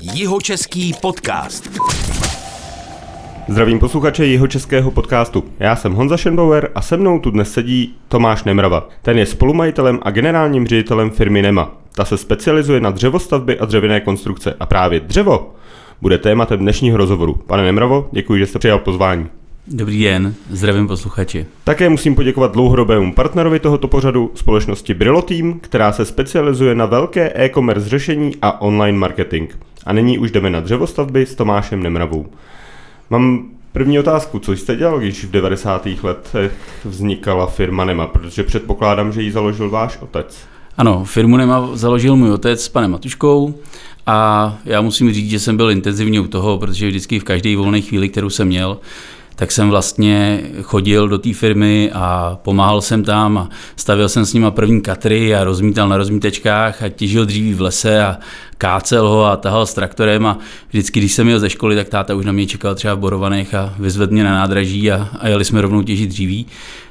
Jihočeský podcast. Zdravím posluchače jeho českého podcastu. Já jsem Honza Schenbauer a se mnou tu dnes sedí Tomáš Nemrava. Ten je spolumajitelem a generálním ředitelem firmy Nema. Ta se specializuje na dřevostavby a dřevěné konstrukce a právě dřevo bude tématem dnešního rozhovoru. Pane Nemravo, děkuji, že jste přijal pozvání. Dobrý den, zdravím posluchači. Také musím poděkovat dlouhodobému partnerovi tohoto pořadu, společnosti Brillo Team, která se specializuje na velké e-commerce řešení a online marketing. A nyní už jdeme na dřevostavby s Tomášem Nemravou. Mám první otázku, co jste dělal, když v 90. letech vznikala firma Nema, protože předpokládám, že ji založil váš otec. Ano, firmu Nema založil můj otec s panem Matuškou a já musím říct, že jsem byl intenzivně u toho, protože vždycky v každé volné chvíli, kterou jsem měl, tak jsem vlastně chodil do té firmy a pomáhal jsem tam a stavil jsem s nima první katry a rozmítal na rozmítečkách a těžil dříví v lese a kácel ho a tahal s traktorem a vždycky, když jsem měl ze školy, tak táta už na mě čekal třeba v Borovanech a vyzvedl mě na nádraží a, a jeli jsme rovnou těžit dříví.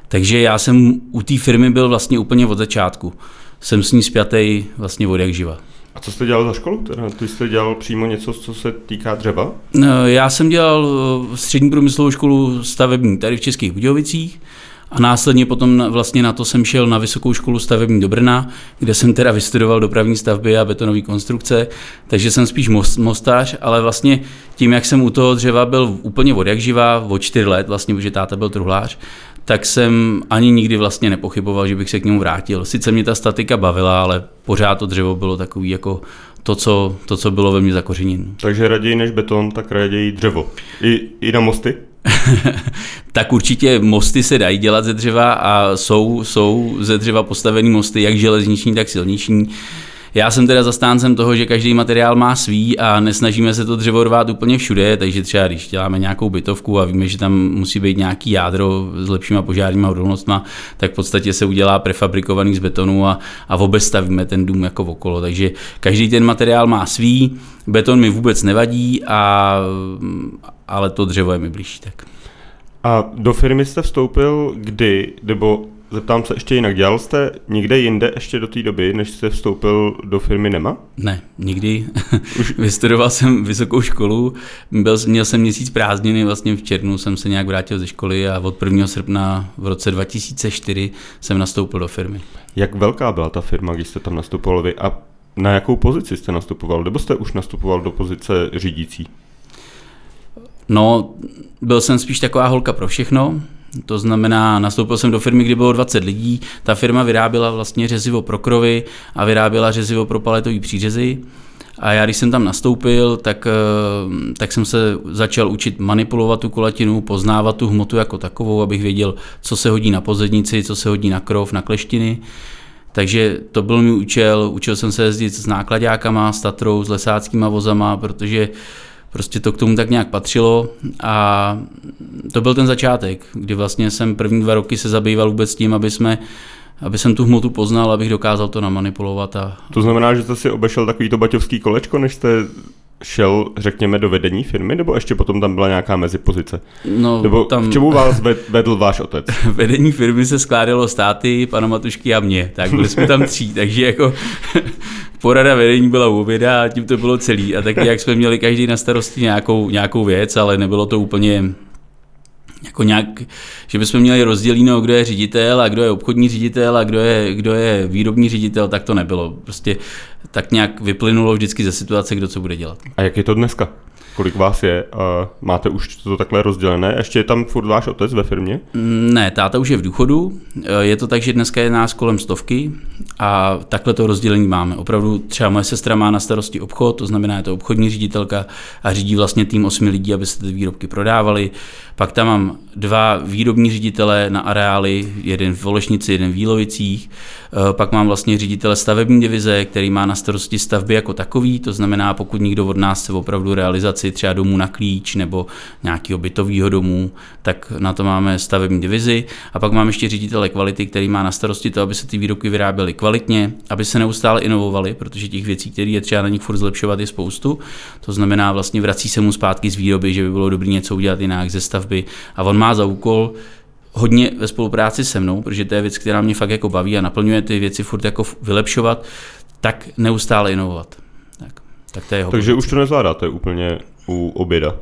Takže já jsem u té firmy byl vlastně úplně od začátku. Jsem s ní spjatý vlastně od jak živa. A co jste dělal za školu? Teda? Ty jste dělal přímo něco, co se týká dřeva? No, já jsem dělal eh, střední průmyslovou školu stavební tady v Českých Budějovicích a následně potom vlastně na to jsem šel na vysokou školu stavební do Brna, kde jsem teda vystudoval dopravní stavby a betonové konstrukce, takže jsem spíš most, mostář, ale vlastně tím, jak jsem u toho dřeva byl úplně od jak živá, od čtyř let vlastně, protože táta byl truhlář, tak jsem ani nikdy vlastně nepochyboval, že bych se k němu vrátil. Sice mě ta statika bavila, ale pořád to dřevo bylo takový jako to, co, to, co bylo ve mně zakořeněno. Takže raději než beton, tak raději dřevo. I, i na mosty? tak určitě mosty se dají dělat ze dřeva a jsou, jsou ze dřeva postavený mosty, jak železniční, tak silniční. Já jsem teda zastáncem toho, že každý materiál má svý a nesnažíme se to dřevo rvát úplně všude, takže třeba když děláme nějakou bytovku a víme, že tam musí být nějaký jádro s lepšíma požárníma odolnostma, tak v podstatě se udělá prefabrikovaný z betonu a, a obestavíme ten dům jako okolo. Takže každý ten materiál má svý, beton mi vůbec nevadí, a, ale to dřevo je mi blížší. Tak. A do firmy jste vstoupil kdy, nebo Zeptám se ještě jinak, dělal jste někde jinde ještě do té doby, než jste vstoupil do firmy Nema? Ne, nikdy. Už... Vystudoval jsem vysokou školu, byl, měl jsem měsíc prázdniny, vlastně v červnu jsem se nějak vrátil ze školy a od 1. srpna v roce 2004 jsem nastoupil do firmy. Jak velká byla ta firma, když jste tam nastupoval vy a na jakou pozici jste nastupoval, nebo jste už nastupoval do pozice řídící? No, byl jsem spíš taková holka pro všechno, to znamená, nastoupil jsem do firmy, kdy bylo 20 lidí. Ta firma vyráběla vlastně řezivo pro krovy a vyráběla řezivo pro paletové přířezy. A já, když jsem tam nastoupil, tak, eh, tak jsem se začal učit manipulovat tu kulatinu, poznávat tu hmotu jako takovou, abych věděl, co se hodí na pozednici, co se hodí na krov, na kleštiny. Takže to byl můj účel. Učil jsem se jezdit s nákladákama, s Tatrou, s lesáckýma vozama, protože uh, prostě to k tomu tak nějak patřilo a to byl ten začátek, kdy vlastně jsem první dva roky se zabýval vůbec tím, aby jsme aby jsem tu hmotu poznal, abych dokázal to namanipulovat. A... To znamená, že jste si obešel takový to baťovský kolečko, než jste šel, řekněme, do vedení firmy, nebo ještě potom tam byla nějaká mezipozice? No, nebo tam... k čemu vás vedl váš otec? vedení firmy se skládalo státy, pana Matušky a mě, tak byli jsme tam tří, takže jako porada vedení byla u oběda a tím to bylo celý. A taky jak jsme měli každý na starosti nějakou, nějakou věc, ale nebylo to úplně jako nějak, že bychom měli rozděleno, kdo je ředitel a kdo je obchodní ředitel a kdo je, kdo je výrobní ředitel, tak to nebylo. Prostě tak nějak vyplynulo vždycky ze situace, kdo co bude dělat. A jak je to dneska? Kolik vás je? A máte už to takhle rozdělené? Ještě je tam furt váš otec ve firmě? Ne, táta už je v důchodu. Je to tak, že dneska je nás kolem stovky a takhle to rozdělení máme. Opravdu třeba moje sestra má na starosti obchod, to znamená, je to obchodní ředitelka a řídí vlastně tým osmi lidí, aby se ty výrobky prodávaly. Pak tam mám dva výrobní ředitele na areály, jeden v Volešnici, jeden v Jílovicích. Eh, pak mám vlastně ředitele stavební divize, který má na starosti stavby jako takový, to znamená, pokud někdo od nás chce opravdu realizaci třeba domů na klíč nebo nějakého bytového domu, tak na to máme stavební divizi. A pak mám ještě ředitele kvality, který má na starosti to, aby se ty výrobky vyráběly kvalitně, aby se neustále inovovaly, protože těch věcí, které je třeba na nich furt zlepšovat, je spoustu. To znamená, vlastně vrací se mu zpátky z výroby, že by bylo dobré něco udělat jinak ze stavby. A on má za úkol hodně ve spolupráci se mnou, protože to je věc, která mě fakt jako baví a naplňuje ty věci furt jako vylepšovat, tak neustále inovovat. Tak. Tak to je jeho Takže pozice. už to nezvládáte úplně u oběda.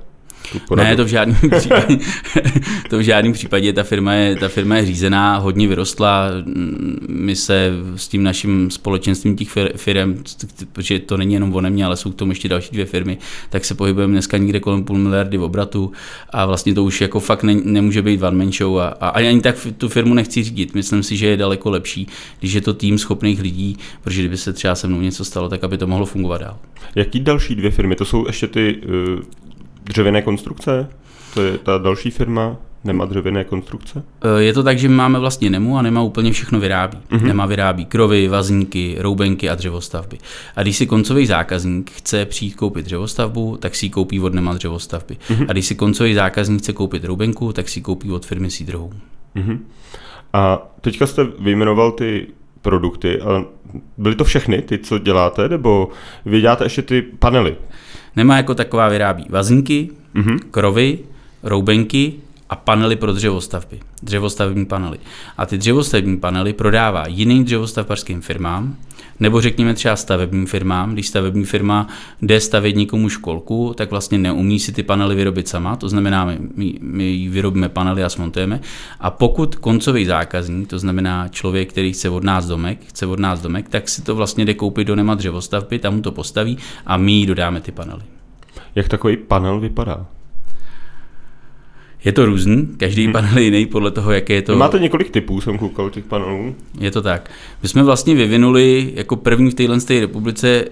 Ne, to v žádném případě, to v žádném případě, ta firma, je, ta firma je řízená, hodně vyrostla, my se s tím naším společenstvím těch fir- firm, protože to není jenom o mě, ale jsou k tomu ještě další dvě firmy, tak se pohybujeme dneska někde kolem půl miliardy v obratu a vlastně to už jako fakt ne, nemůže být one man show a, a ani tak tu firmu nechci řídit. Myslím si, že je daleko lepší, když je to tým schopných lidí, protože kdyby se třeba se mnou něco stalo, tak aby to mohlo fungovat dál. Jaký další dvě firmy? To jsou ještě ty uh, dřevěné konstrukce? To je ta další firma? Nemá dřevěné konstrukce? Eh, Je to tak, že my máme vlastně Nemu a Nema úplně všechno vyrábí. Mm-hmm. Nema vyrábí krovy, vazníky, roubenky a dřevostavby. A když si koncový zákazník chce přijít koupit dřevostavbu, tak si ji koupí od Nema dřevostavby. Mm-hmm. A když si koncový zákazník chce koupit roubenku, tak si ji koupí od firmy Seedrhou. A teďka jste vyjmenoval ty produkty, ale byly to všechny, ty, co děláte, nebo vy děláte ještě ty panely? Nema jako taková vyrábí vazníky, mm-hmm. krovy, roubenky a panely pro dřevostavby, dřevostavební panely. A ty dřevostavební panely prodává jiným dřevostavbařským firmám, nebo řekněme třeba stavebním firmám. Když stavební firma jde stavět někomu školku, tak vlastně neumí si ty panely vyrobit sama, to znamená, my, my, my vyrobíme panely a smontujeme. A pokud koncový zákazník, to znamená člověk, který chce od nás domek, chce od nás domek, tak si to vlastně jde koupit do Nema dřevostavby, tam mu to postaví a my jí dodáme ty panely. Jak takový panel vypadá? Je to různý, každý panel je jiný podle toho, jaké je to. To... Máte několik typů, jsem koukal těch panelů. Je to tak. My jsme vlastně vyvinuli jako první v téhle té republice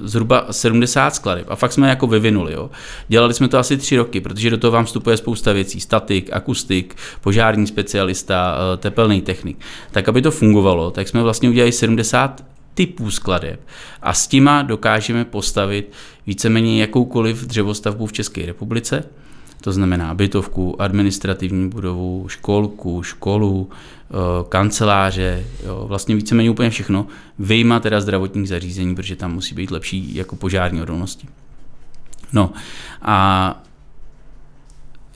zhruba 70 skladeb a fakt jsme jako vyvinuli. Jo. Dělali jsme to asi tři roky, protože do toho vám vstupuje spousta věcí. Statik, akustik, požární specialista, eh, tepelný technik. Tak, aby to fungovalo, tak jsme vlastně udělali 70 typů skladeb a s těma dokážeme postavit víceméně jakoukoliv dřevostavbu v České republice. To znamená bytovku, administrativní budovu, školku, školu, eh, kanceláře, jo, vlastně víceméně úplně všechno, vyjma teda zdravotních zařízení, protože tam musí být lepší jako požární odolnosti. No a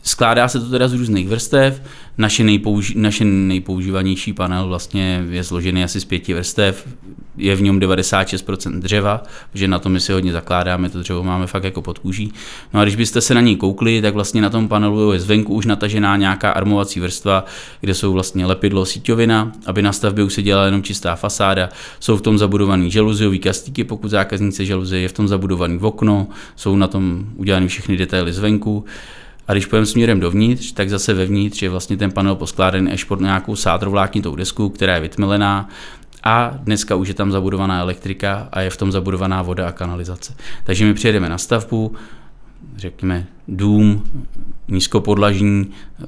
Skládá se to teda z různých vrstev. Naše, nejpouži- naše nejpoužívanější panel vlastně je složený asi z pěti vrstev. Je v něm 96% dřeva, protože na tom my si hodně zakládáme, to dřevo máme fakt jako pod kůží. No a když byste se na něj koukli, tak vlastně na tom panelu je zvenku už natažená nějaká armovací vrstva, kde jsou vlastně lepidlo, síťovina, aby na stavbě už se dělala jenom čistá fasáda. Jsou v tom zabudovaný žaluziový kastíky, pokud zákazník žaluzie, je v tom zabudovaný v okno, jsou na tom udělány všechny detaily zvenku. A když půjdeme směrem dovnitř, tak zase vevnitř je vlastně ten panel poskládaný až pod nějakou sádrovláknitou desku, která je vytmelená a dneska už je tam zabudovaná elektrika a je v tom zabudovaná voda a kanalizace. Takže my přijedeme na stavbu, řekněme dům nízkopodlažní, uh,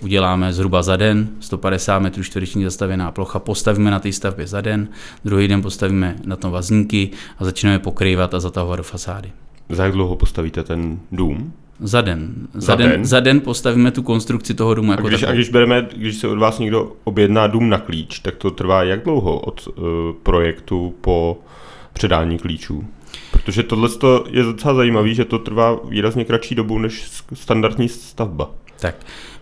uděláme zhruba za den, 150 metrů čtvereční zastavěná plocha, postavíme na té stavbě za den, druhý den postavíme na tom vazníky a začneme pokrývat a zatahovat do fasády. Za jak dlouho postavíte ten dům? Za den. Za, Za den, den? za den postavíme tu konstrukci toho domu A jako když, a když, bereme, když se od vás někdo objedná dům na klíč, tak to trvá jak dlouho od uh, projektu po předání klíčů? Protože tohle je docela zajímavé, že to trvá výrazně kratší dobu než standardní stavba. Tak,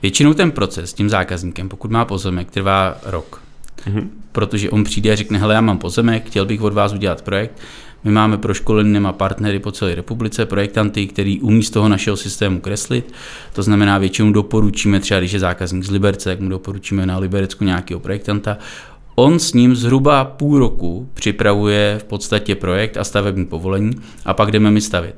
většinou ten proces s tím zákazníkem, pokud má pozemek, trvá rok. Mhm. Protože on přijde a řekne, hele, já mám pozemek, chtěl bych od vás udělat projekt. My máme proškoleným a partnery po celé republice, projektanty, který umí z toho našeho systému kreslit. To znamená, většinou doporučíme, třeba když je zákazník z Liberce, jak mu doporučíme na Liberecku nějakého projektanta. On s ním zhruba půl roku připravuje v podstatě projekt a stavební povolení a pak jdeme mi stavět.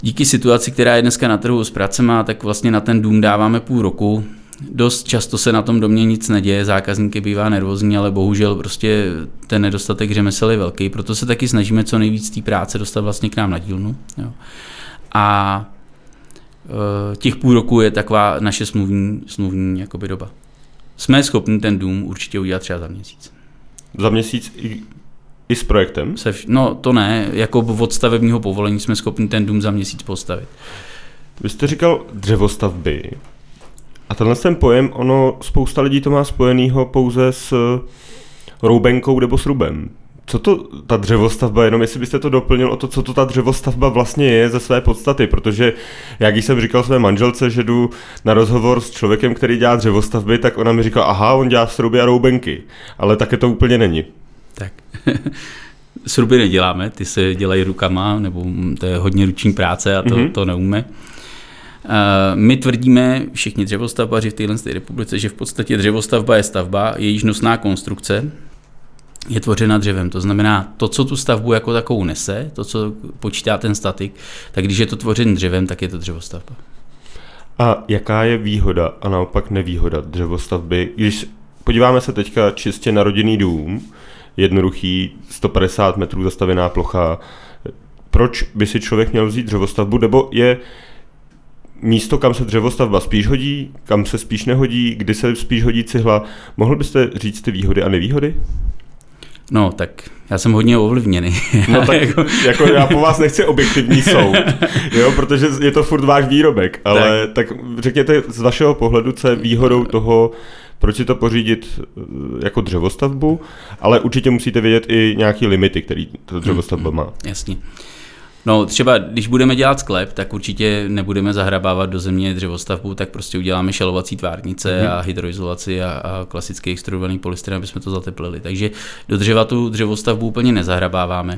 Díky situaci, která je dneska na trhu s pracema, tak vlastně na ten dům dáváme půl roku. Dost často se na tom domě nic neděje, zákazníky bývá nervózní, ale bohužel prostě ten nedostatek řemesel je velký, proto se taky snažíme co nejvíc té práce dostat vlastně k nám na dílnu. Jo. A e, těch půl roku je taková naše smluvní, smluvní jakoby doba. Jsme schopni ten dům určitě udělat třeba za měsíc. Za měsíc i, i s projektem? Se vš- no to ne, jako od stavebního povolení jsme schopni ten dům za měsíc postavit. Vy jste říkal dřevostavby. A tenhle ten pojem, ono, spousta lidí to má spojenýho pouze s roubenkou nebo s rubem. Co to ta dřevostavba, jenom jestli byste to doplnil o to, co to ta dřevostavba vlastně je ze své podstaty, protože jak jsem říkal své manželce, že jdu na rozhovor s člověkem, který dělá dřevostavby, tak ona mi říkala, aha, on dělá sruby a roubenky, ale také to úplně není. Tak. sruby neděláme, ty se dělají rukama, nebo to je hodně ruční práce a to, mm-hmm. to neumíme. My tvrdíme, všichni dřevostavbaři v téhle republice, že v podstatě dřevostavba je stavba, jejíž nosná konstrukce je tvořena dřevem. To znamená, to, co tu stavbu jako takovou nese, to, co počítá ten statik, tak když je to tvořen dřevem, tak je to dřevostavba. A jaká je výhoda a naopak nevýhoda dřevostavby? Když podíváme se teďka čistě na rodinný dům, jednoduchý 150 metrů zastavěná plocha, proč by si člověk měl vzít dřevostavbu, nebo je místo, kam se dřevostavba spíš hodí, kam se spíš nehodí, kdy se spíš hodí cihla. Mohl byste říct ty výhody a nevýhody? No, tak já jsem hodně ovlivněný. No tak jako... jako já po vás nechci objektivní soud, jo, protože je to furt váš výrobek, ale tak. tak řekněte z vašeho pohledu, co je výhodou toho, proč si to pořídit eh, jako dřevostavbu, ale určitě musíte vědět i nějaký limity, který to dřevostavba má. Jasně. No třeba, když budeme dělat sklep, tak určitě nebudeme zahrabávat do země dřevostavbu, tak prostě uděláme šalovací tvárnice mm-hmm. a hydroizolaci a, a klasický extrudovaný polystyren, aby jsme to zateplili. Takže do dřeva tu dřevostavbu úplně nezahrabáváme.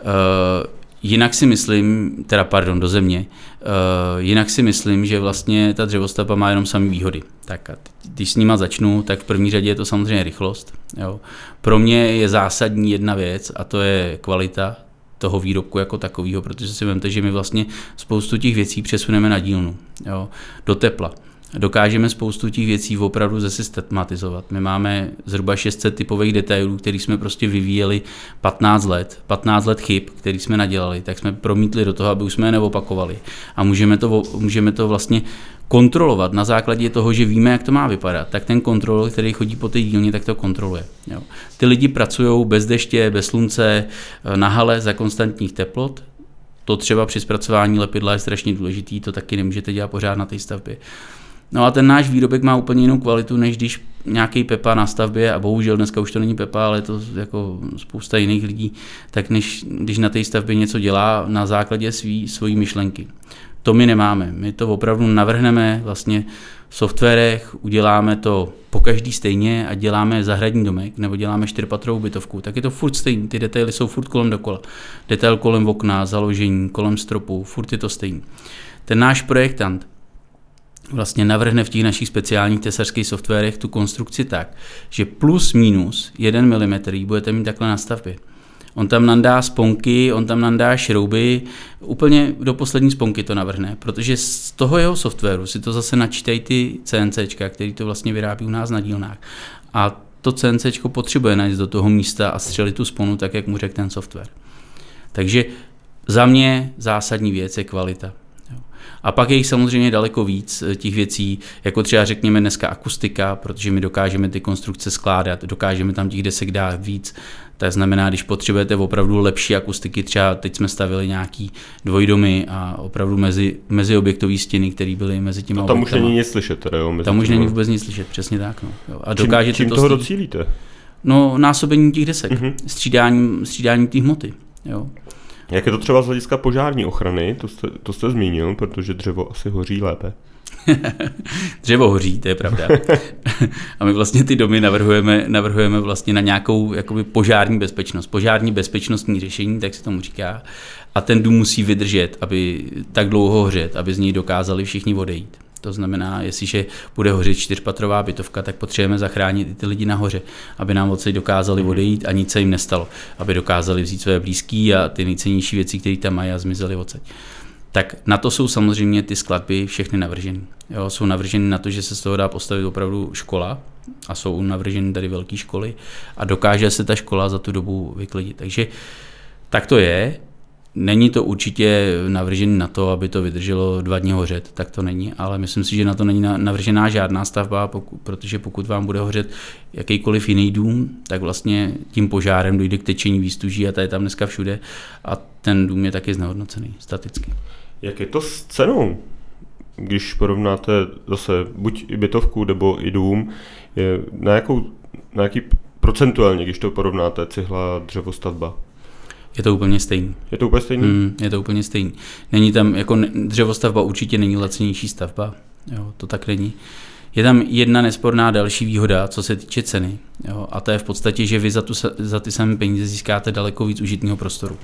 Uh, jinak si myslím, teda pardon, do země, uh, jinak si myslím, že vlastně ta dřevostavba má jenom samé výhody. Tak a když s nima začnu, tak v první řadě je to samozřejmě rychlost. Jo. Pro mě je zásadní jedna věc a to je kvalita toho výrobku jako takového, protože si vemte, že my vlastně spoustu těch věcí přesuneme na dílnu, jo, do tepla. Dokážeme spoustu těch věcí opravdu zesystematizovat. My máme zhruba 600 typových detailů, který jsme prostě vyvíjeli 15 let, 15 let chyb, který jsme nadělali, tak jsme promítli do toho, aby už jsme je neopakovali. A můžeme to, můžeme to vlastně kontrolovat na základě toho, že víme, jak to má vypadat, tak ten kontrolor, který chodí po té dílně, tak to kontroluje. Jo. Ty lidi pracují bez deště, bez slunce, eh, na hale za konstantních teplot. To třeba při zpracování lepidla je strašně důležitý, to taky nemůžete dělat pořád na té stavbě. No a ten náš výrobek má úplně jinou kvalitu, než když nějaký Pepa na stavbě, a bohužel dneska už to není Pepa, ale je to jako spousta jiných lidí, tak než když na té stavbě něco dělá na základě svý, svojí myšlenky. To my nemáme. My to opravdu navrhneme vlastně v softwarech, uděláme to po každý stejně a děláme zahradní domek nebo děláme čtyřpatrovou bytovku, tak je to furt stejný. Ty detaily jsou furt kolem dokola. Detail kolem okna, založení, kolem stropu, furt je to stejný. Ten náš projektant vlastně navrhne v těch našich speciálních tesařských softwarech tu konstrukci tak, že plus minus 1 mm budete mít takhle na stavbě. On tam nandá sponky, on tam nandá šrouby, úplně do poslední sponky to navrhne, protože z toho jeho softwaru si to zase načítají ty CNCčka, který to vlastně vyrábí u nás na dílnách. A to CNC potřebuje najít do toho místa a střelit tu sponu tak, jak mu řekl ten software. Takže za mě zásadní věc je kvalita. A pak je jich samozřejmě daleko víc eh, těch věcí, jako třeba řekněme dneska akustika, protože my dokážeme ty konstrukce skládat, dokážeme tam těch desek dát víc. To znamená, když potřebujete opravdu lepší akustiky, třeba teď jsme stavili nějaký dvojdomy a opravdu mezi, mezi objektové stěny, které byly mezi těmi Tam už není nic slyšet, teda jo? Tam už není vůbec nic slyšet, přesně tak. No. Jo. A dokážete čím, čím to toho docílíte? No, násobení těch desek, mm-hmm. střídáním, střídáním té hmoty. Jo. Jak je to třeba z hlediska požární ochrany? To jste, to jste zmínil, protože dřevo asi hoří lépe. dřevo hoří, to je pravda. a my vlastně ty domy navrhujeme, navrhujeme vlastně na nějakou jakoby požární bezpečnost. Požární bezpečnostní řešení, tak se tomu říká. A ten dům musí vydržet, aby tak dlouho hořet, aby z něj dokázali všichni odejít. To znamená, jestliže bude hořet čtyřpatrová bytovka, tak potřebujeme zachránit i ty lidi nahoře, aby nám odsaď dokázali mhm. odejít a nic se jim nestalo, aby dokázali vzít své blízký a ty nejcennější věci, které tam mají a zmizely odsaď. Tak na to jsou samozřejmě ty skladby všechny navrženy. Jo, jsou navrženy na to, že se z toho dá postavit opravdu škola a jsou navrženy tady velké školy a dokáže se ta škola za tu dobu vyklidit. Takže tak to je. Není to určitě navržené na to, aby to vydrželo dva dny hořet, tak to není, ale myslím si, že na to není navržená žádná stavba, pokud, protože pokud vám bude hořet jakýkoliv jiný dům, tak vlastně tím požárem dojde k tečení výstuží a to je tam dneska všude a ten dům je taky znehodnocený staticky. Jak je to s cenou? Když porovnáte zase buď i bytovku nebo i dům, je na, jakou, na jaký procentuálně, když to porovnáte cihla, dřevostavba? Je to úplně stejný. Je to úplně stejný? Mm, je to úplně stejný. Není tam, jako dřevostavba určitě není lacenější stavba, jo, to tak není. Je tam jedna nesporná další výhoda, co se týče ceny. Jo? A to je v podstatě, že vy za, tu, za ty samé peníze získáte daleko víc užitného prostoru.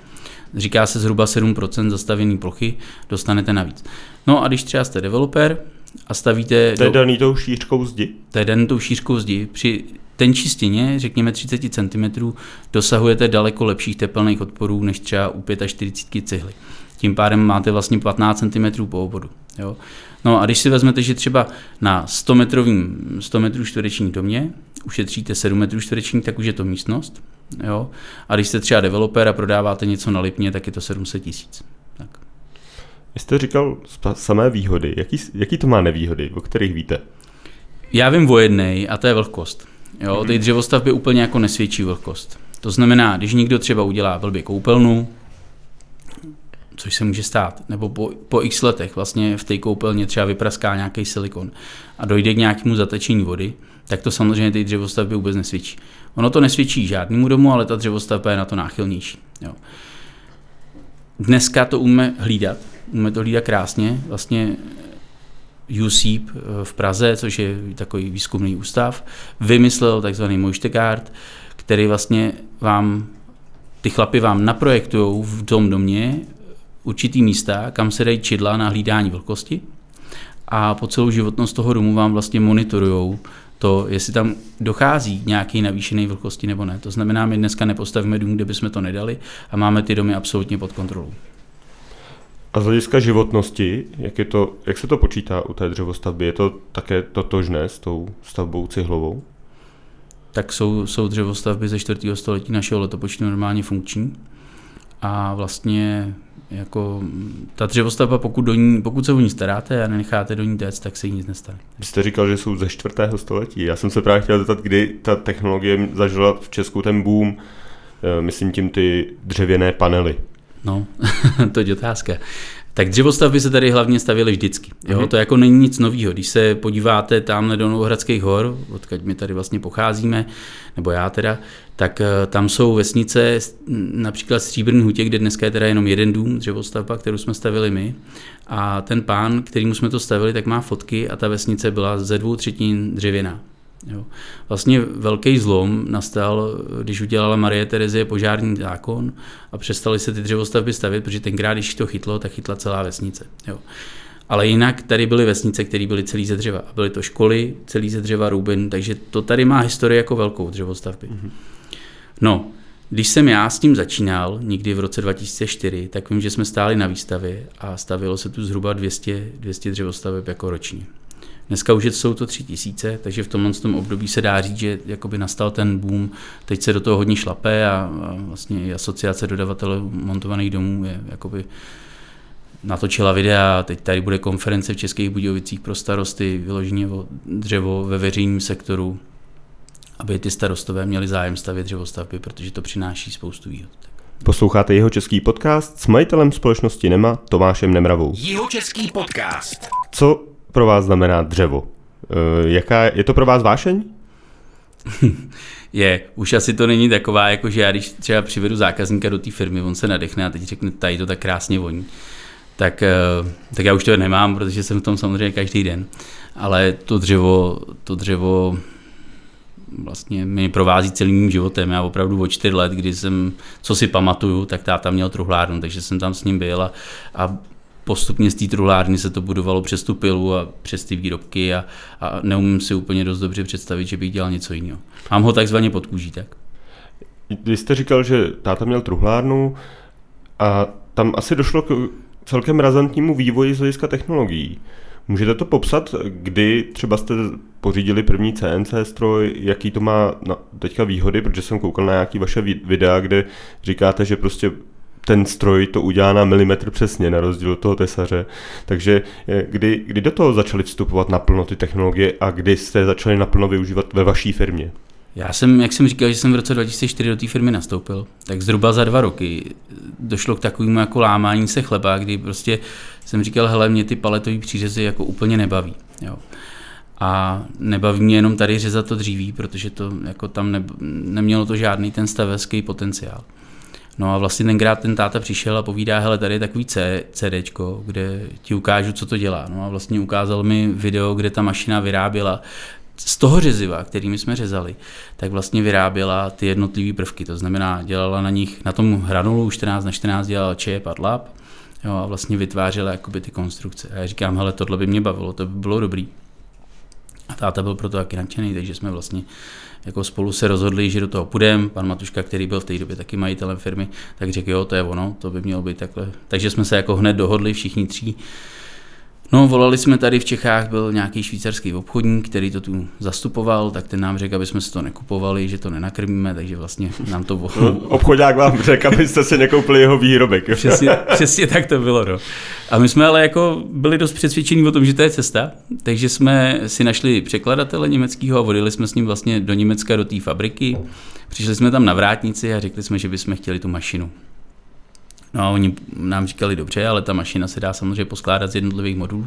Říká se zhruba 7% zastavěné plochy, dostanete navíc. No a když třeba jste developer a stavíte... To je do... daný tou šířkou zdi? To je daný tou šířkou zdi. Při tenčí stěně, řekněme 30 cm, dosahujete daleko lepších tepelných odporů než třeba u 45 cihly. Tím pádem máte vlastně 15 cm po obodu. Jo. No a když si vezmete, že třeba na 100 metrovým 100 metrů čtvereční domě ušetříte 7 metrů čtvereční, tak už je to místnost. Jo. A když jste třeba developer a prodáváte něco na Lipně, tak je to 700 tisíc. Tak. Vy jste říkal samé výhody. Jaký, jaký to má nevýhody, o kterých víte? Já vím o jednej a to je vlhkost. Jo, ty dřevostavby úplně jako nesvědčí vlhkost. To znamená, když někdo třeba udělá blbě koupelnu, což se může stát, nebo po, po x letech vlastně v té koupelně třeba vypraská nějaký silikon a dojde k nějakému zatečení vody, tak to samozřejmě ty dřevostavby vůbec nesvědčí. Ono to nesvědčí žádnému domu, ale ta dřevostavba je na to náchylnější. Jo. Dneska to umíme hlídat, umíme to hlídat krásně. Vlastně USEEP eh, v Praze, což je takový výzkumný ústav, vymyslel takzvaný Mojštekart, který vlastně vám, ty chlapy vám naprojektují v tom domě určitý místa, kam se dají čidla na hlídání vlhkosti a po celou životnost toho domu vám vlastně monitorují to, jestli tam dochází k nějaké navýšené vlhkosti nebo ne. To znamená, my dneska nepostavíme dům, kde bychom to nedali a máme ty domy absolutně pod kontrolou. A z hlediska životnosti, jak, je to, jak se to počítá u té dřevostavby? Je to také totožné s tou stavbou cihlovou? Tak jsou, jsou dřevostavby ze 4. století našeho letopočtu normálně funkční a vlastně jako ta dřevostavba, pokud, do ní, pokud se o ní staráte a nenecháte do ní téct, tak se jí nic nestane. Vy jste říkal, že jsou ze čtvrtého století. Já jsem se právě chtěl zeptat, kdy ta technologie zažila v Česku ten boom, eh, myslím tím ty dřevěné panely. No, to je otázka. Tak dřevostavby se tady hlavně stavěly vždycky. Jo? Mm-hmm. To jako není nic nového. Když se podíváte tam do Novohradských hor, odkud my tady vlastně pocházíme, nebo já teda, tak eh, tam jsou vesnice, například Stříbrný hutě, kde dneska je teda jenom jeden dům, dřevostavba, kterou jsme stavili my. A ten pán, kterýmu jsme to stavili, tak má fotky a ta vesnice byla ze dvou třetin dřevěná. Jo. Vlastně velký zlom nastal, když udělala Marie Terezie požární zákon a přestali se ty dřevostavby stavět, protože tenkrát, když to chytlo, tak chytla celá vesnice. Jo. Ale jinak tady byly vesnice, které byly celý ze dřeva. A byly to školy, celý ze dřeva, Rubin, takže to tady má historii jako velkou dřevostavby. Mm-hmm. No, když jsem já s tím začínal, někdy v roce 2004, tak vím, že jsme stáli na výstavě a stavilo se tu zhruba 200, 200 dřevostaveb jako ročně. Dneska už jsou to tři tisíce, takže v tomhle tom období se dá říct, že jakoby nastal ten boom. Teď se do toho hodně šlape a, a vlastně i asociace dodavatelů montovaných domů je jakoby natočila videa, teď tady bude konference v Českých Budějovicích pro starosty, vyloženě o dřevo ve veřejném sektoru, aby ty starostové měli zájem stavět dřevostavby, protože to přináší spoustu výhod. Posloucháte jeho český podcast s majitelem společnosti Nema Tomášem Nemravou. Jeho český podcast. Co pro vás znamená dřevo? E, jaká, je to pro vás vášeň? je, už asi to není taková, jako že já když třeba přivedu zákazníka do té firmy, on se nadechne a teď řekne, tady to tak krásně voní. Tak, e, tak já už to nemám, protože jsem v tom samozřejmě každý den. Ale to dřevo, to dřevo vlastně mi provází celým mým životem. Já opravdu o čtyři let, kdy jsem, co si pamatuju, tak táta měl truhlárnu, takže jsem tam s ním byl a, a postupně z té truhlárny se to budovalo přes tu pilu a přes ty výrobky a, a neumím si úplně dost dobře představit, že bych dělal něco jiného. Mám ho takzvaně pod kůží, tak. Vy jste říkal, že táta měl truhlárnu a tam asi došlo k celkem razantnímu vývoji z hlediska technologií. Můžete to popsat, kdy třeba jste pořídili první CNC stroj, jaký to má teďka výhody, protože jsem koukal na nějaký vaše videa, kde říkáte, že prostě ten stroj to udělá na milimetr přesně, na rozdíl od toho tesaře. Takže eh, kdy, kdy do toho začaly vstupovat naplno ty technologie a kdy jste začali naplno využívat ve vaší firmě? Já jsem, jak jsem říkal, že jsem v roce 2004 do té firmy nastoupil, tak zhruba za dva roky došlo k takovému jako lámání se chleba, kdy prostě jsem říkal, hele, mě ty paletové přířezy jako úplně nebaví. Jo. A nebaví mě jenom tady řezat to dříví, protože to jako tam ne, nemělo to žádný ten stavecký potenciál. No a vlastně tenkrát ten táta přišel a povídá, hele, tady je takový C, CDčko, kde ti ukážu, co to dělá. No a vlastně ukázal mi video, kde ta mašina vyráběla z toho řeziva, kterými jsme řezali, tak vlastně vyráběla ty jednotlivé prvky. To znamená, dělala na nich, na tom hranulu 14 na 14 dělala čep a tlap jo, a vlastně vytvářela jakoby ty konstrukce. A já říkám, hele, tohle by mě bavilo, to by bylo dobrý. A táta byl proto taky nadšený, takže jsme vlastně jako spolu se rozhodli, že do toho půjdeme. Pan Matuška, který byl v té době taky majitelem firmy, tak řekl, jo, to je ono, to by mělo být takhle. Takže jsme se jako hned dohodli všichni tří, No, volali jsme tady v Čechách, byl nějaký švýcarský obchodník, který to tu zastupoval, tak ten nám řekl, aby jsme si to nekupovali, že to nenakrmíme, takže vlastně nám to volal. No, obchodák vám řekl, abyste si nekoupili jeho výrobek. Přesně, přesně tak to bylo. No. A my jsme ale jako byli dost přesvědčení o tom, že to je cesta, takže jsme si našli překladatele německého a vodili jsme s ním vlastně do Německa, do té fabriky. Přišli jsme tam na vrátnici a řekli jsme, že bychom chtěli tu mašinu. No a oni nám říkali, dobře, ale ta mašina se dá samozřejmě poskládat z jednotlivých modulů.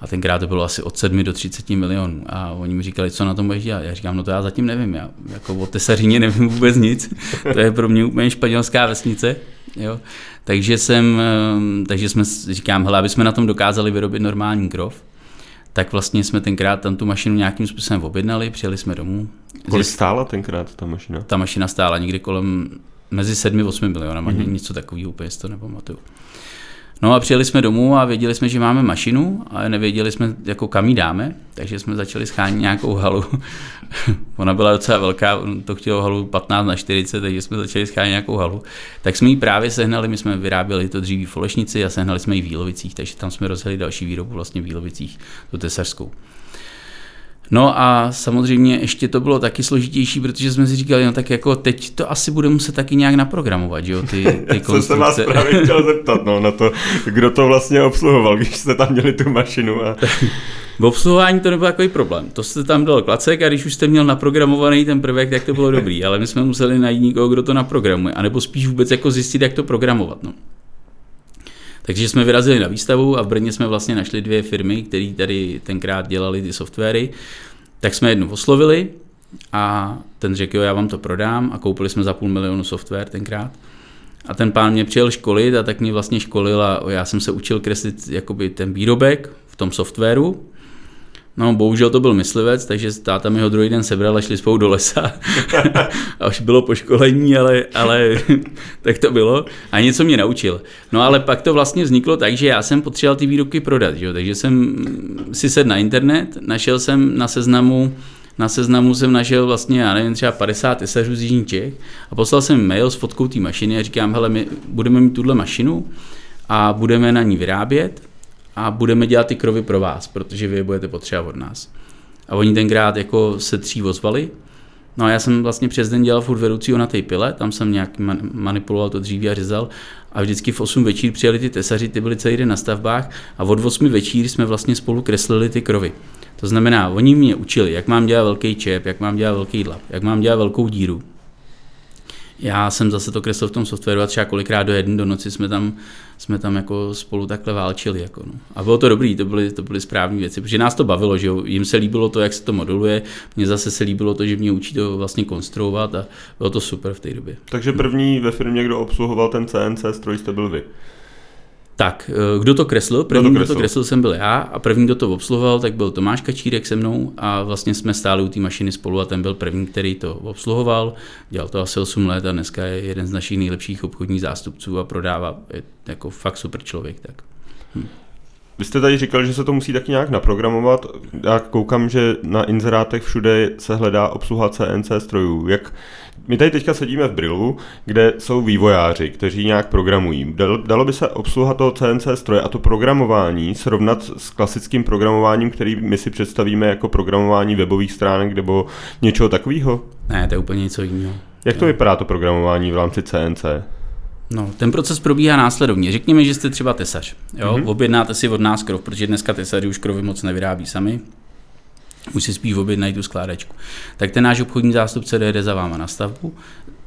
A tenkrát to bylo asi od 7 do 30 milionů. A oni mi říkali, co na tom budeš dělat. Já říkám, no to já zatím nevím. Já jako o Tesaříně nevím vůbec nic. To je pro mě úplně španělská vesnice. Jo. Takže, jsem, ehm, takže jsme, říkám, hele, aby jsme na tom dokázali vyrobit normální krov, tak vlastně jsme tenkrát tam tu mašinu nějakým způsobem objednali, přijeli jsme domů. Kolik stála tenkrát ta mašina? Ta mašina stála někdy kolem mezi 7-8 milionama, mm-hmm. něco takového úplně to nepamatuju. No a přijeli jsme domů a věděli jsme, že máme mašinu, ale nevěděli jsme, jako kam ji dáme, takže jsme začali schánit nějakou halu. Ona byla docela velká, to chtělo halu 15 na 40, takže jsme začali schánit nějakou halu. Tak jsme ji právě sehnali, my jsme vyráběli to dříví v Olešnici a sehnali jsme ji v Vílovicích, takže tam jsme rozjeli další výrobu vlastně v Vílovicích, tu tesařskou. No a samozřejmě ještě to bylo taky složitější, protože jsme si říkali, no tak jako teď to asi bude muset taky nějak naprogramovat, že jo, ty, ty konstrukce. jsem se vás právě chtěl zeptat, no, na to, kdo to vlastně obsluhoval, když jste tam měli tu mašinu. A... v obsluhování to nebyl takový problém. To jste tam dal klacek a když už jste měl naprogramovaný ten prvek, tak to bylo dobrý, ale my jsme museli najít někoho, kdo to naprogramuje, anebo spíš vůbec jako zjistit, jak to programovat. No. Takže jsme vyrazili na výstavu a v Brně jsme vlastně našli dvě firmy, které tady tenkrát dělali ty softwary. Tak jsme jednu oslovili a ten řekl, jo, já vám to prodám a koupili jsme za půl milionu software tenkrát. A ten pán mě přijel školit a tak mě vlastně školil a já jsem se učil kreslit jakoby ten výrobek v tom softwaru No, bohužel to byl myslivec, takže táta mi ho druhý den sebral a šli spolu do lesa. a už bylo poškolení, ale, ale tak to bylo. A něco mě naučil. No ale pak to vlastně vzniklo tak, že já jsem potřeboval ty výrobky prodat. Že? Takže jsem si sedl na internet, našel jsem na seznamu na seznamu jsem našel vlastně, já nevím, třeba 50 tesařů z Jižní Čech a poslal jsem mail s fotkou té mašiny a říkám, hele, my budeme mít tuhle mašinu a budeme na ní vyrábět a budeme dělat ty krovy pro vás, protože vy je budete potřebovat od nás. A oni tenkrát jako se tří ozvali. No a já jsem vlastně přes den dělal furt vedoucího na té pile, tam jsem nějak manipuloval to dříví a řezal a vždycky v 8 večír přijeli ty tesaři, ty byli celý den na stavbách a od 8 večír jsme vlastně spolu kreslili ty krovy. To znamená, oni mě učili, jak mám dělat velký čep, jak mám dělat velký dlap, jak mám dělat velkou díru, já jsem zase to kreslil v tom softwaru a třeba kolikrát do jedné do noci jsme tam, jsme tam jako spolu takhle válčili. Jako no. A bylo to dobrý, to byly, to byly správné věci, protože nás to bavilo, že jo? jim se líbilo to, jak se to moduluje, mně zase se líbilo to, že mě učí to vlastně konstruovat a bylo to super v té době. Takže první ve firmě, kdo obsluhoval ten CNC stroj, jste byl vy. Tak, eh, kdo to kreslil? První, kdo to kreslil? Kdo to kreslil jsem byl já a první, kdo to obsluhoval, tak byl Tomáš Kačírek se mnou a vlastně jsme stáli u té mašiny spolu a ten byl první, který to obsluhoval. Dělal to asi 8 let a dneska je jeden z našich nejlepších obchodních zástupců a prodává je jako fakt super člověk. Tak. Hm. Vy jste tady říkal, že se to musí taky nějak naprogramovat. Já koukám, že na inzerátech všude se hledá obsluha CNC strojů. Jak, my tady teďka sedíme v Brillu, kde jsou vývojáři, kteří nějak programují. Dalo by se obsluha toho CNC stroje a to programování srovnat s klasickým programováním, který my si představíme jako programování webových stránek nebo něčeho takového? Ne, to je úplně něco jiného. Jak to vypadá to programování v rámci CNC? No, ten proces probíhá následovně. Řekněme, že jste třeba tesař. Jo? Mm-hmm. Objednáte si od nás krov, protože dneska tesaři už krovy moc nevyrábí sami. Už si spíš objednají tu skládačku. Tak ten náš obchodní zástupce dojede za váma na stavbu,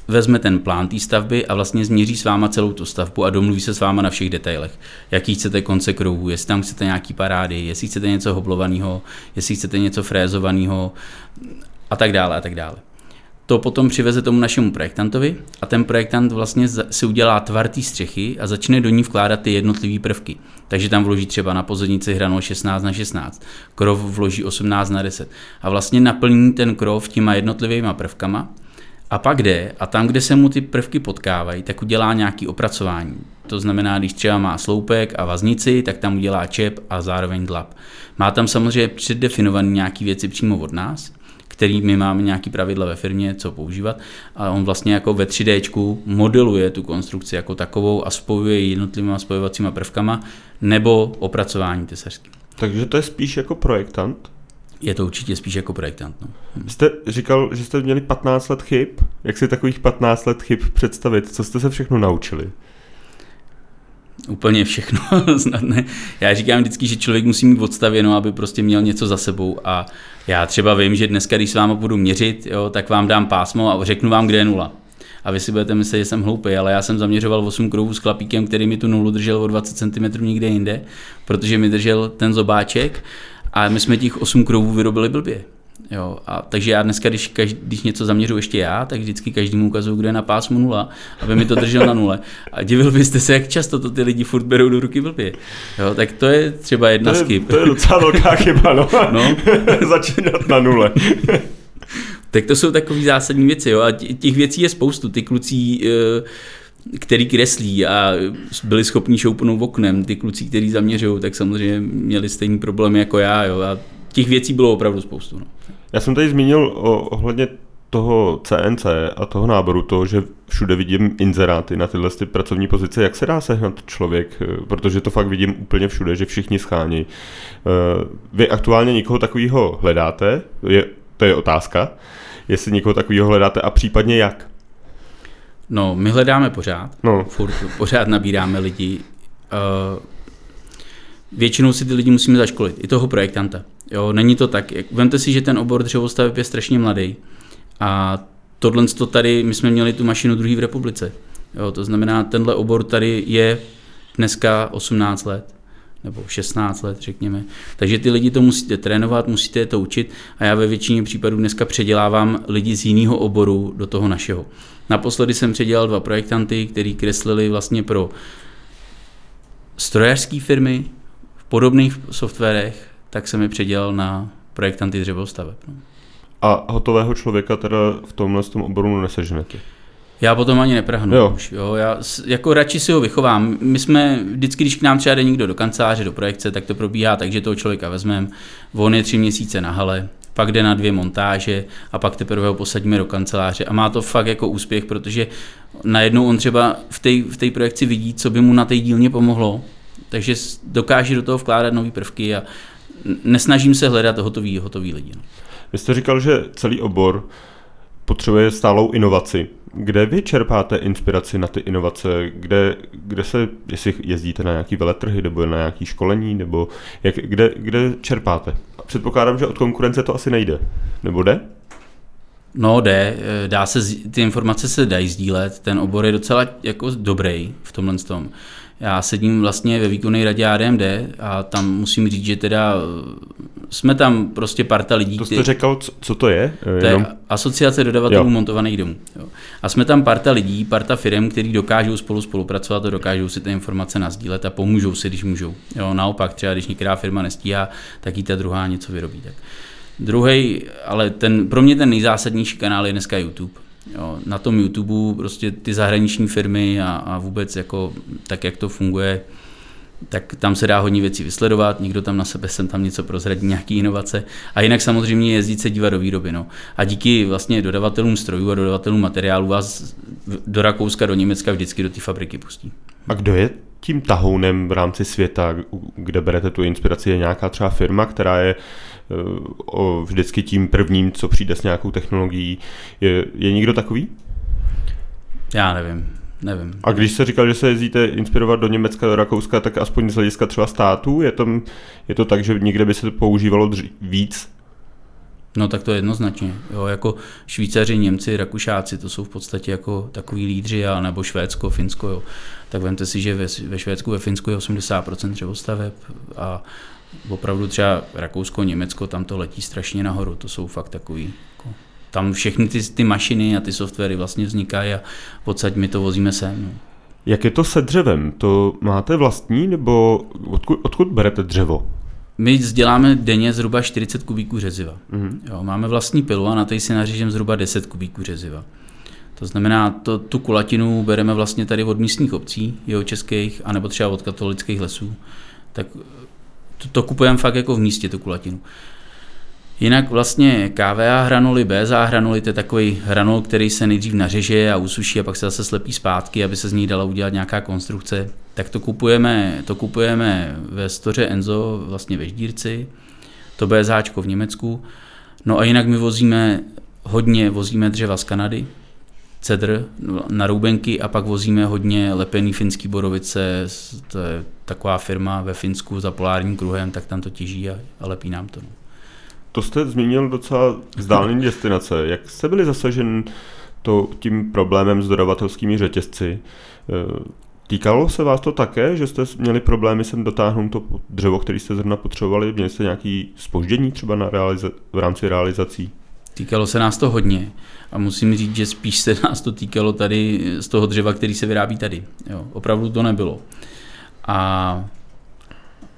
vezme ten plán té stavby a vlastně změří s váma celou tu stavbu a domluví se s váma na všech detailech. Jaký chcete konce krouhu, jestli tam chcete nějaký parády, jestli chcete něco hoblovaného, jestli chcete něco frézovaného a tak dále a tak dále to potom přiveze tomu našemu projektantovi a ten projektant vlastně si udělá tvar té střechy a začne do ní vkládat ty jednotlivé prvky. Takže tam vloží třeba na pozornici hranol 16 na 16, krov vloží 18 na 10 a vlastně naplní ten krov těma jednotlivými prvkama a pak jde a tam, kde se mu ty prvky potkávají, tak udělá nějaký opracování. To znamená, když třeba má sloupek a vaznici, tak tam udělá čep a zároveň dlap. Má tam samozřejmě předdefinované nějaké věci přímo od nás, který my máme nějaký pravidla ve firmě, co používat. A on vlastně jako ve 3D modeluje tu konstrukci jako takovou a spojuje ji jednotlivými spojovacíma prvkama nebo opracování tesařským. Takže to je spíš jako projektant? Je to určitě spíš jako projektant. No. Jste říkal, že jste měli 15 let chyb. Jak si takových 15 let chyb představit? Co jste se všechno naučili? Úplně všechno, snad ne. Já říkám vždycky, že člověk musí mít odstavěno, aby prostě měl něco za sebou a já třeba vím, že dneska, když s vámi budu měřit, jo, tak vám dám pásmo a řeknu vám, kde je nula. A vy si budete myslet, že jsem hloupý, ale já jsem zaměřoval 8 kruhů s klapíkem, který mi tu nulu držel o 20 cm někde jinde, protože mi držel ten zobáček a my jsme těch 8 kruhů vyrobili blbě. Jo, a takže já dneska, když, každý, když něco zaměřu ještě já, tak vždycky každému ukazuju, kde je na pásmu nula, aby mi to držel na nule. A divil byste se, jak často to ty lidi furt berou do ruky blbě. Jo, tak to je třeba jedna to je, z chyb. To je docela velká chyba, no. no. Začínat na nule. tak to jsou takové zásadní věci. Jo. A těch věcí je spoustu. Ty kluci eh, který kreslí a byli schopni šoupnout oknem, ty kluci, který zaměřují, tak samozřejmě měli stejný problémy jako já. Jo. A těch věcí bylo opravdu spoustu. No. Já jsem tady zmínil o, ohledně toho CNC a toho náboru, to, že všude vidím inzeráty na tyhle ty pracovní pozice, jak se dá sehnat člověk, protože to fakt vidím úplně všude, že všichni schání. Eh, vy aktuálně někoho takového hledáte, je, to je otázka, jestli někoho takového hledáte a případně jak? No, my hledáme pořád, no. furt pořád nabíráme lidi. Uh, většinou si ty lidi musíme zaškolit, i toho projektanta. Jo, není to tak. Vemte si, že ten obor dřevostaveb je strašně mladý. A tohle to tady, my jsme měli tu mašinu druhý v republice. Jo, to znamená, tenhle obor tady je dneska 18 let nebo 16 let, řekněme. Takže ty lidi to musíte trénovat, musíte je to učit a já ve většině případů dneska předělávám lidi z jiného oboru do toho našeho. Naposledy jsem předělal dva projektanty, který kreslili vlastně pro strojařské firmy podobných softwarech, tak jsem je předělal na projektanty dřevostaveb. No. A hotového člověka teda v tomhle tom oboru neseženete? Já potom ani neprahnu jo. už. Jo. Já jako radši si ho vychovám. My jsme vždycky, když k nám třeba jde někdo do kanceláře, do projekce, tak to probíhá tak, že toho člověka vezmeme. On je tři měsíce na hale, pak jde na dvě montáže a pak teprve ho posadíme do kanceláře. A má to fakt jako úspěch, protože najednou on třeba v té v projekci vidí, co by mu na té dílně pomohlo, takže dokáže do toho vkládat nové prvky a nesnažím se hledat hotový, hotový lidi. No. Vy jste říkal, že celý obor potřebuje stálou inovaci. Kde vy čerpáte inspiraci na ty inovace? Kde, kde se, jestli jezdíte na nějaký veletrhy nebo na nějaký školení, nebo jak, kde, kde čerpáte? Předpokládám, že od konkurence to asi nejde. Nebo jde? No jde, dá se, ty informace se dají sdílet, ten obor je docela jako dobrý v tomhle tom. Já sedím vlastně ve výkonné radě ADMD a tam musím říct, že teda jsme tam prostě parta lidí. To jste který... řekl, co, to je? To Jenom... je asociace dodavatelů jo. montovaných domů. Jo. A jsme tam parta lidí, parta firm, kteří dokážou spolu spolupracovat a dokážou si ty informace nazdílet a pomůžou si, když můžou. Jo, naopak, třeba když některá firma nestíhá, tak jí ta druhá něco vyrobí. Tak. Druhý, ale ten, pro mě ten nejzásadnější kanál je dneska YouTube. Jo, na tom YouTube prostě ty zahraniční firmy a, a vůbec jako tak, jak to funguje, tak tam se dá hodně věcí vysledovat, nikdo tam na sebe sem tam něco prozradí, nějaký inovace. A jinak samozřejmě jezdit se dívat do výroby. No. A díky vlastně dodavatelům strojů a dodavatelům materiálů vás do Rakouska, do Německa vždycky do té fabriky pustí. A kdo je tím tahounem v rámci světa, kde berete tu inspiraci? Je nějaká třeba firma, která je vždycky tím prvním, co přijde s nějakou technologií. Je, je někdo takový? Já nevím nevím. A když se říkal, že se jezdíte inspirovat do Německa, do Rakouska, tak aspoň z hlediska třeba států, je, tam, je to tak, že někde by se to používalo dři- víc? No tak to je jednoznačně. Jo, jako Švýcaři, Němci, Rakušáci, to jsou v podstatě jako takový lídři, a nebo Švédsko, Finsko. Jo. Tak vemte si, že ve, ve Švédsku, ve Finsku je 80% dřevostaveb a opravdu třeba Rakousko, Německo, tam to letí strašně nahoru. To jsou fakt takový jako tam všechny ty, ty mašiny a ty softwary vlastně vznikají a odsaď my to vozíme sem. No. Jak je to se dřevem? To máte vlastní nebo odkud, odkud berete dřevo? My děláme denně zhruba 40 kubíků řeziva. Mm-hmm. Jo, máme vlastní pilu a na té si nařížeme zhruba 10 kubíků řeziva. To znamená, to, tu kulatinu bereme vlastně tady od místních obcí, jeho českých, anebo třeba od katolických lesů. Tak to, to kupujeme fakt jako v místě, tu kulatinu. Jinak vlastně KVA hranuly, BZA hranuly, to je takový hranul, který se nejdřív nařeže a usuší a pak se zase slepí zpátky, aby se z ní dala udělat nějaká konstrukce. Tak to kupujeme, to kupujeme ve stoře Enzo, vlastně ve Ždírci, to BZAčko v Německu. No a jinak my vozíme, hodně vozíme dřeva z Kanady, cedr na roubenky a pak vozíme hodně lepený finský borovice, to je taková firma ve Finsku za polárním kruhem, tak tam to těží a, a lepí nám to. No. To jste zmínil docela vzdálený destinace. Jak jste byli zasažen to, tím problémem s dodavatelskými řetězci? E, týkalo se vás to také, že jste měli problémy sem dotáhnout to dřevo, který jste zrovna potřebovali? Měli jste nějaké spoždění třeba na realiza- v rámci realizací? Týkalo se nás to hodně a musím říct, že spíš se nás to týkalo tady z toho dřeva, který se vyrábí tady. Jo, opravdu to nebylo. A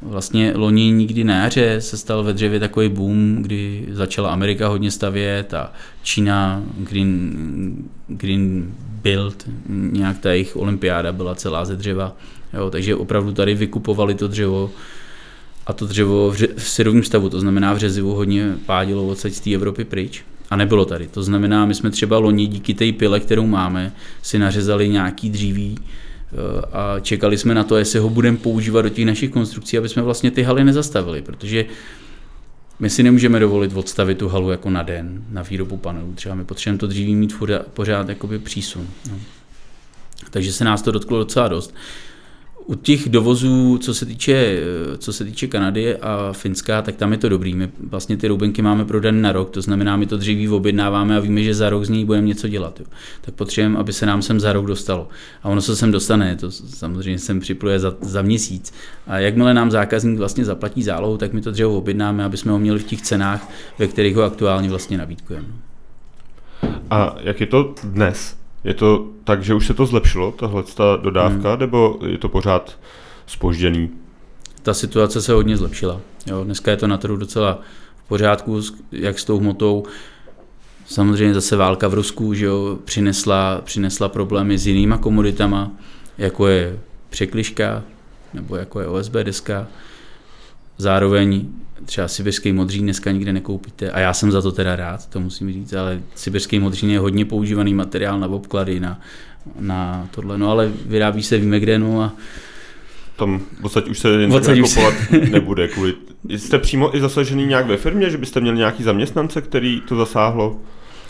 Vlastně loni nikdy na jaře se stal ve dřevě takový boom, kdy začala Amerika hodně stavět a Čína Green, Green Build, nějak ta jejich olympiáda byla celá ze dřeva. Jo, takže opravdu tady vykupovali to dřevo a to dřevo v, v syrovém stavu, to znamená v řezivu hodně pádilo odsaď z té Evropy pryč. A nebylo tady. To znamená, my jsme třeba loni díky té pile, kterou máme, si nařezali nějaký dříví, a čekali jsme na to, jestli ho budeme používat do těch našich konstrukcí, aby jsme vlastně ty haly nezastavili, protože my si nemůžeme dovolit odstavit tu halu jako na den na výrobu panelů. Třeba my potřebujeme to dříví mít pořád, pořád jakoby přísun. No. Takže se nás to dotklo docela dost. U těch dovozů, co se týče, co se týče Kanady a Finska, tak tam je to dobrý. My vlastně ty roubenky máme prodané na rok, to znamená, my to dříví objednáváme a víme, že za rok z ní budeme něco dělat. Jo. Tak potřebujeme, aby se nám sem za rok dostalo. A ono se sem dostane, to samozřejmě sem připluje za, za měsíc. A jakmile nám zákazník vlastně zaplatí zálohu, tak my to dřevo objednáme, aby jsme ho měli v těch cenách, ve kterých ho aktuálně vlastně nabídkujeme. A jak je to dnes? Je to tak, že už se to zlepšilo, tahle ta dodávka, hmm. nebo je to pořád spožděný? Ta situace se hodně zlepšila. Jo, dneska je to na trhu docela v pořádku, jak s tou hmotou. Samozřejmě zase válka v Rusku že jo, přinesla, přinesla problémy s jinýma komoditama, jako je překliška, nebo jako je OSB deska. Zároveň třeba sibirský modřín dneska nikde nekoupíte a já jsem za to teda rád, to musím říct, ale sibirský modřín je hodně používaný materiál na obklady, na, na tohle, no ale vyrábí se víme kde, no a tam v podstatě už se jen nakupovat nebude. Kvůli... Jste přímo i zasažený nějak ve firmě, že byste měli nějaký zaměstnance, který to zasáhlo?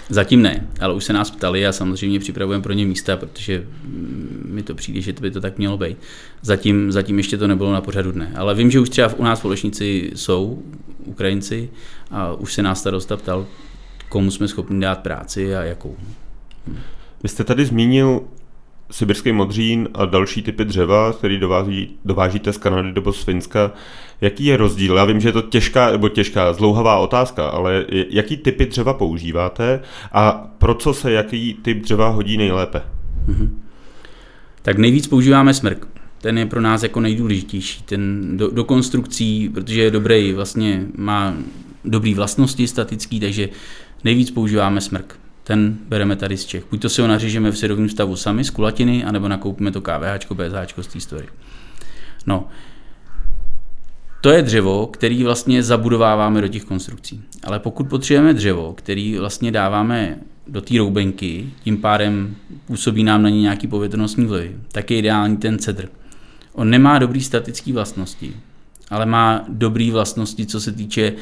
Zatím ne, ale už se nás ptali a samozřejmě připravujeme pro ně místa, protože mi to přijde, že to by to tak mělo být. Zatím, zatím ještě to nebylo na pořadu dne, ale vím, že už třeba u nás společníci jsou Ukrajinci a už se nás starosta ptal, komu jsme schopni dát práci a jakou. Vy jste tady zmínil sibirský modřín a další typy dřeva, který dovází, dovážíte z Kanady nebo z Finska. Jaký je rozdíl? Já vím, že je to těžká, nebo těžká, zlouhavá otázka, ale jaký typy dřeva používáte a pro co se jaký typ dřeva hodí nejlépe? Mm-hmm. Tak nejvíc používáme smrk. Ten je pro nás jako nejdůležitější. Ten do, do konstrukcí, protože je dobrý, vlastně má dobrý vlastnosti statický, takže nejvíc používáme smrk ten bereme tady z Čech. Buď to si ho nařížeme v syrovém stavu sami z kulatiny, anebo nakoupíme to KVH, BZH z té story. No, to je dřevo, který vlastně zabudováváme do těch konstrukcí. Ale pokud potřebujeme dřevo, který vlastně dáváme do té roubenky, tím pádem působí nám na ně nějaký povětrnostní vliv, tak je ideální ten cedr. On nemá dobrý statické vlastnosti, ale má dobré vlastnosti, co se týče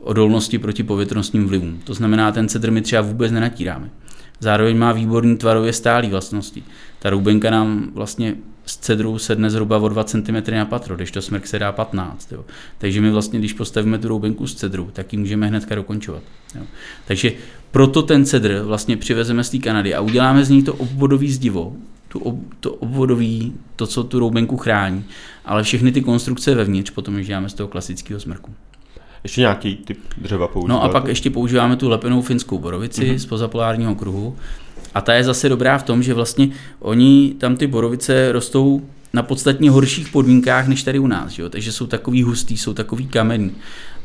odolnosti proti povětrnostním vlivům. To znamená, ten cedr my třeba vůbec nenatíráme. Zároveň má výborný tvarově stálý vlastnosti. Ta roubenka nám vlastně z cedru sedne zhruba o 2 cm na patro, když to smrk se dá 15. Jo. Takže my vlastně, když postavíme tu roubenku z cedru, tak ji můžeme hnedka dokončovat. Jo. Takže proto ten cedr vlastně přivezeme z té Kanady a uděláme z ní to obvodový zdivo, tu, ob, to obvodový, to, co tu roubenku chrání, ale všechny ty konstrukce vevnitř potom už děláme z toho klasického smrku. Ještě nějaký typ dřeva používáte? No a pak ještě používáme tu lepenou finskou borovici mm-hmm. z pozapolárního kruhu. A ta je zase dobrá v tom, že vlastně oni tam ty borovice rostou na podstatně horších podmínkách než tady u nás, že jo? takže jsou takový hustý, jsou takový kamenný.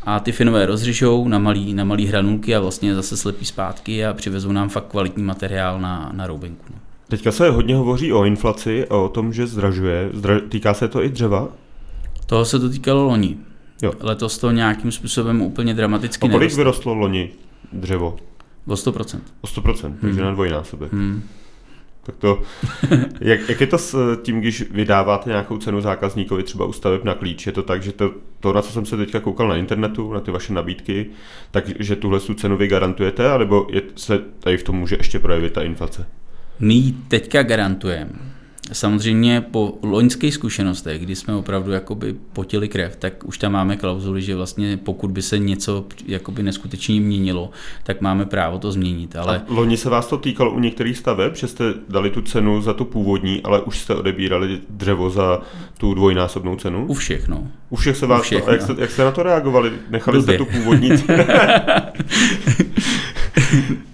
A ty Finové rozřežou na malý, na malý hranulky a vlastně zase slepí zpátky a přivezou nám fakt kvalitní materiál na, na roubenku. No. Teďka se hodně hovoří o inflaci a o tom, že zdražuje. Zdra... Týká se to i dřeva? Toho se to týkalo loni. Jo. Letos to nějakým způsobem úplně dramaticky A kolik nerostlo. vyrostlo loni dřevo? O 100%. O 100%, takže na dvojnásobek. Hmm. Tak to, jak, jak je to s tím, když vydáváte nějakou cenu zákazníkovi třeba u staveb na klíč? Je to tak, že to, to, na co jsem se teďka koukal na internetu, na ty vaše nabídky, takže tuhle tu cenu vy garantujete, alebo je, se tady v tom může ještě projevit ta inflace? My ji teďka garantujeme. Samozřejmě po loňských zkušenostech, kdy jsme opravdu jakoby potili krev, tak už tam máme klauzuly, že vlastně pokud by se něco jakoby neskutečně měnilo, tak máme právo to změnit. Ale... A loni se vás to týkalo u některých staveb, že jste dali tu cenu za tu původní, ale už jste odebírali dřevo za tu dvojnásobnou cenu? U všech, no. U všech se vás U všech, to, a jak, no. jste, jak jste na to reagovali? Nechali Blbě. jste tu původní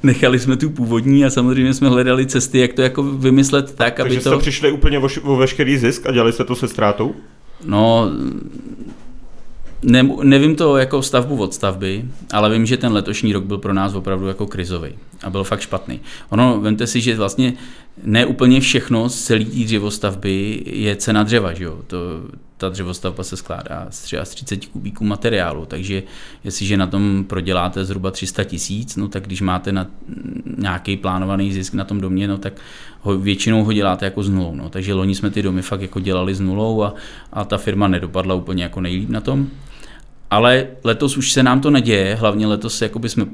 Nechali jsme tu původní a samozřejmě jsme hledali cesty, jak to jako vymyslet tak, aby Takže to... jste přišli úplně o, o veškerý zisk a dělali jste to se ztrátou? No, ne, nevím to jako stavbu od stavby, ale vím, že ten letošní rok byl pro nás opravdu jako krizový a byl fakt špatný. Ono, vemte si, že vlastně ne úplně všechno z celé té dřevostavby je cena dřeva, že jo? To, ta dřevostavba se skládá z třeba z 30 kubíků materiálu, takže jestliže na tom proděláte zhruba 300 tisíc, no tak když máte na nějaký plánovaný zisk na tom domě, no tak ho, většinou ho děláte jako s nulou. No. Takže loni jsme ty domy fakt jako dělali s nulou a, a ta firma nedopadla úplně jako nejlíp na tom. Ale letos už se nám to neděje, hlavně letos jakoby jsme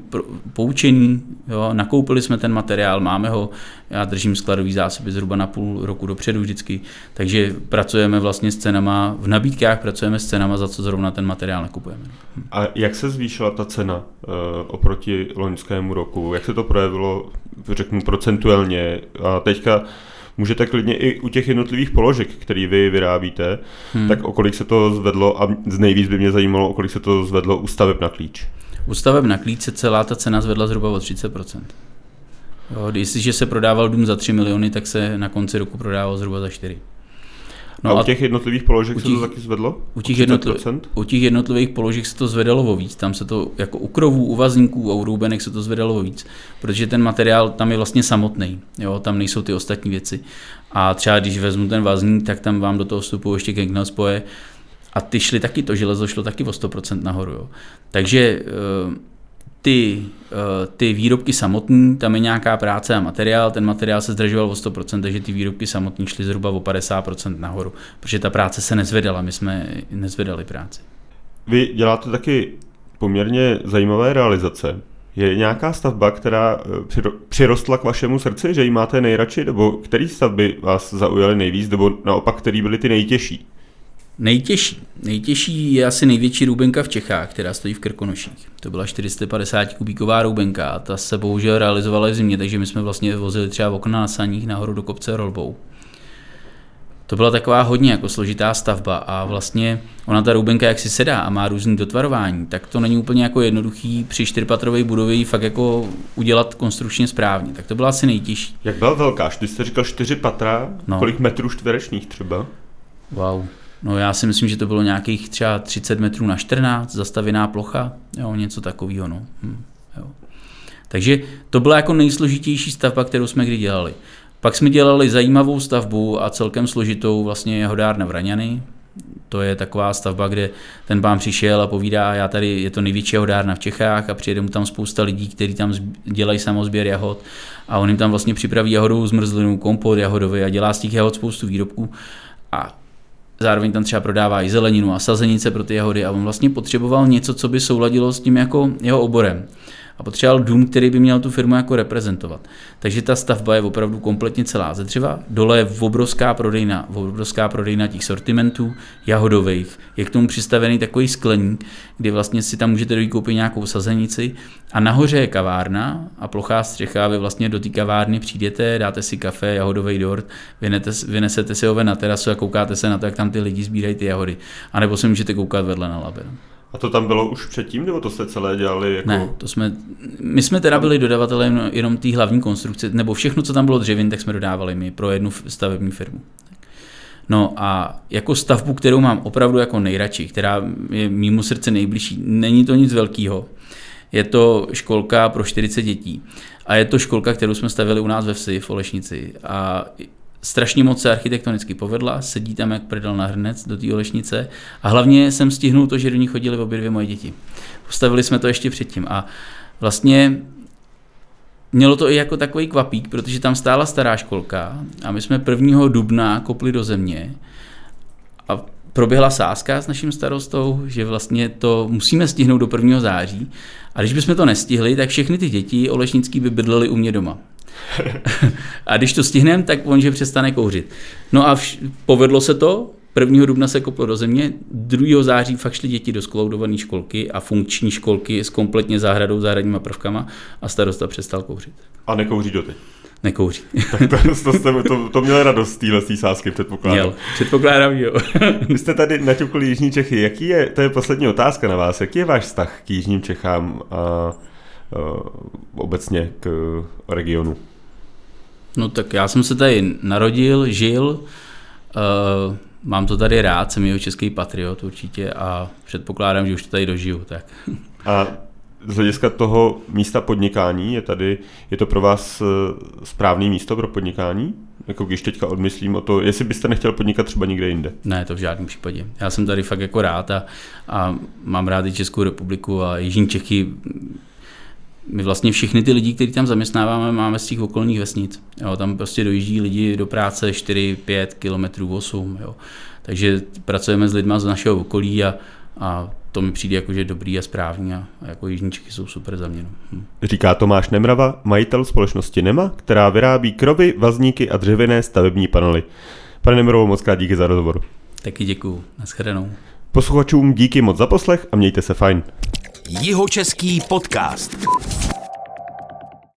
poučení, jo, nakoupili jsme ten materiál, máme ho, já držím skladový zásoby zhruba na půl roku dopředu vždycky, takže pracujeme vlastně s cenama, v nabídkách pracujeme s cenama, za co zrovna ten materiál nakupujeme. A jak se zvýšila ta cena uh, oproti loňskému roku? Jak se to projevilo, řeknu, procentuálně? A teďka můžete klidně i u těch jednotlivých položek, které vy vyrábíte, hmm. tak o kolik se to zvedlo a z nejvíc by mě zajímalo, o kolik se to zvedlo u staveb na klíč. U staveb na klíč se celá ta cena zvedla zhruba o 30%. Jo, jestliže se prodával dům za 3 miliony, tak se na konci roku prodával zhruba za 4. No a, u těch jednotlivých položek těch, se to taky zvedlo? U těch, u těch jednotlivých položek se to zvedalo o víc. Tam se to jako u krovů, u vazníků a u roubenek se to zvedalo o víc, protože ten materiál tam je vlastně samotný. Jo, tam nejsou ty ostatní věci. A třeba když vezmu ten vazník, tak tam vám do toho vstupují ještě Kenknell spoje a ty šly taky, to železo šlo taky o 100% nahoru. Jo. Takže ty, ty výrobky samotné, tam je nějaká práce a materiál, ten materiál se zdražoval o 100%, takže ty výrobky samotné šly zhruba o 50% nahoru, protože ta práce se nezvedala, my jsme nezvedali práci. Vy děláte taky poměrně zajímavé realizace. Je nějaká stavba, která přirostla k vašemu srdci, že ji máte nejradši, nebo který stavby vás zaujaly nejvíc, nebo naopak, který byly ty nejtěžší? Nejtěžší. Nejtěžší je asi největší roubenka v Čechách, která stojí v Krkonoších. To byla 450 kubíková roubenka a ta se bohužel realizovala v zimě, takže my jsme vlastně vozili třeba okna na saních nahoru do kopce rolbou. To byla taková hodně jako složitá stavba a vlastně ona ta roubenka jak si sedá a má různý dotvarování, tak to není úplně jako jednoduchý při čtyřpatrové budově ji fakt jako udělat konstrukčně správně. Tak to byla asi nejtěžší. Jak byla velká? Ty jste říkal čtyři patra, no. kolik metrů čtverečních třeba? Wow, No já si myslím, že to bylo nějakých třeba 30 metrů na 14, zastavěná plocha, jo, něco takového. No. Hm, jo. Takže to byla jako nejsložitější stavba, kterou jsme kdy dělali. Pak jsme dělali zajímavou stavbu a celkem složitou vlastně jahodárna Vraňany. To je taková stavba, kde ten pán přišel a povídá, já tady, je to největší jahodárna v Čechách a přijede mu tam spousta lidí, kteří tam dělají samozběr jahod a on jim tam vlastně připraví jahodovou zmrzlinu, kompot jahodový a dělá z těch jahod spoustu výrobků. A zároveň tam třeba prodává i zeleninu a sazenice pro ty jahody a on vlastně potřeboval něco, co by souladilo s tím jako jeho oborem. A potřeboval dům, který by měl tu firmu jako reprezentovat. Takže ta stavba je opravdu kompletně celá ze dřeva. Dole je obrovská prodejna, obrovská prodejna těch sortimentů jahodových. Je k tomu přistavený takový skleník, kdy vlastně si tam můžete dojít koupit nějakou sazenici. A nahoře je kavárna a plochá střecha. Vy vlastně do té kavárny přijdete, dáte si kafe, jahodový dort, vynete, vynesete si ho na terasu a koukáte se na to, jak tam ty lidi sbírají ty jahody. A nebo se můžete koukat vedle na labe. A to tam bylo už předtím, nebo to jste celé dělali jako... Ne, to jsme, my jsme teda byli dodavatelem jenom té hlavní konstrukce, nebo všechno, co tam bylo dřevin, tak jsme dodávali my pro jednu stavební firmu. No a jako stavbu, kterou mám opravdu jako nejradši, která je mýmu srdce nejbližší, není to nic velkého. Je to školka pro 40 dětí. A je to školka, kterou jsme stavili u nás ve vsi v Olešnici. A strašně moc se architektonicky povedla, sedí tam jak prdel na hrnec do té Olešnice. A hlavně jsem stihnul to, že do ní chodili obě dvě moje děti. Postavili jsme to ještě předtím. A vlastně mělo to i jako takový kvapík, protože tam stála stará školka a my jsme 1. dubna kopli do země a proběhla sázka s naším starostou, že vlastně to musíme stihnout do 1. září a když bychom to nestihli, tak všechny ty děti olešnický by bydlely u mě doma. a když to stihneme, tak on že přestane kouřit. No a vš- povedlo se to, 1. dubna se koplo do země, 2. září fakt šly děti do skloudované školky a funkční školky s kompletně zahradou, zahradníma prvkama a starosta přestal kouřit. A nekouří doteď. Nekouří. Tak to, to, jste, to, to měl radost z téhle sázky, předpokládám. Měl. Předpokládám, jo. Vy jste tady naťukli Jižní Čechy. Jaký je, to je poslední otázka na vás, jaký je váš vztah k Jižním Čechám a obecně k regionu? No tak já jsem se tady narodil, žil, uh, mám to tady rád, jsem jeho český patriot určitě a předpokládám, že už to tady dožiju. Tak. A z hlediska toho místa podnikání je tady, je to pro vás správný místo pro podnikání? Jako když teďka odmyslím o to, jestli byste nechtěl podnikat třeba někde jinde? Ne, to v žádném případě. Já jsem tady fakt jako rád a, a mám rád i Českou republiku a Jižní Čechy. My vlastně všechny ty lidi, kteří tam zaměstnáváme, máme z těch okolních vesnic. Jo, tam prostě dojíždí lidi do práce 4-5 kilometrů 8. Jo. Takže pracujeme s lidmi z našeho okolí a, a to mi přijde jako, že dobrý a správný a, a jako Jižní Čechy jsou super za mě. No. Hm. Říká Tomáš Nemrava, majitel společnosti Nema, která vyrábí krovy, vazníky a dřevěné stavební panely. Pane Nemrovo, moc krát díky za rozhovor. Taky děkuju. Naschledanou. Posluchačům díky moc za poslech a mějte se fajn. Jihočeský podcast.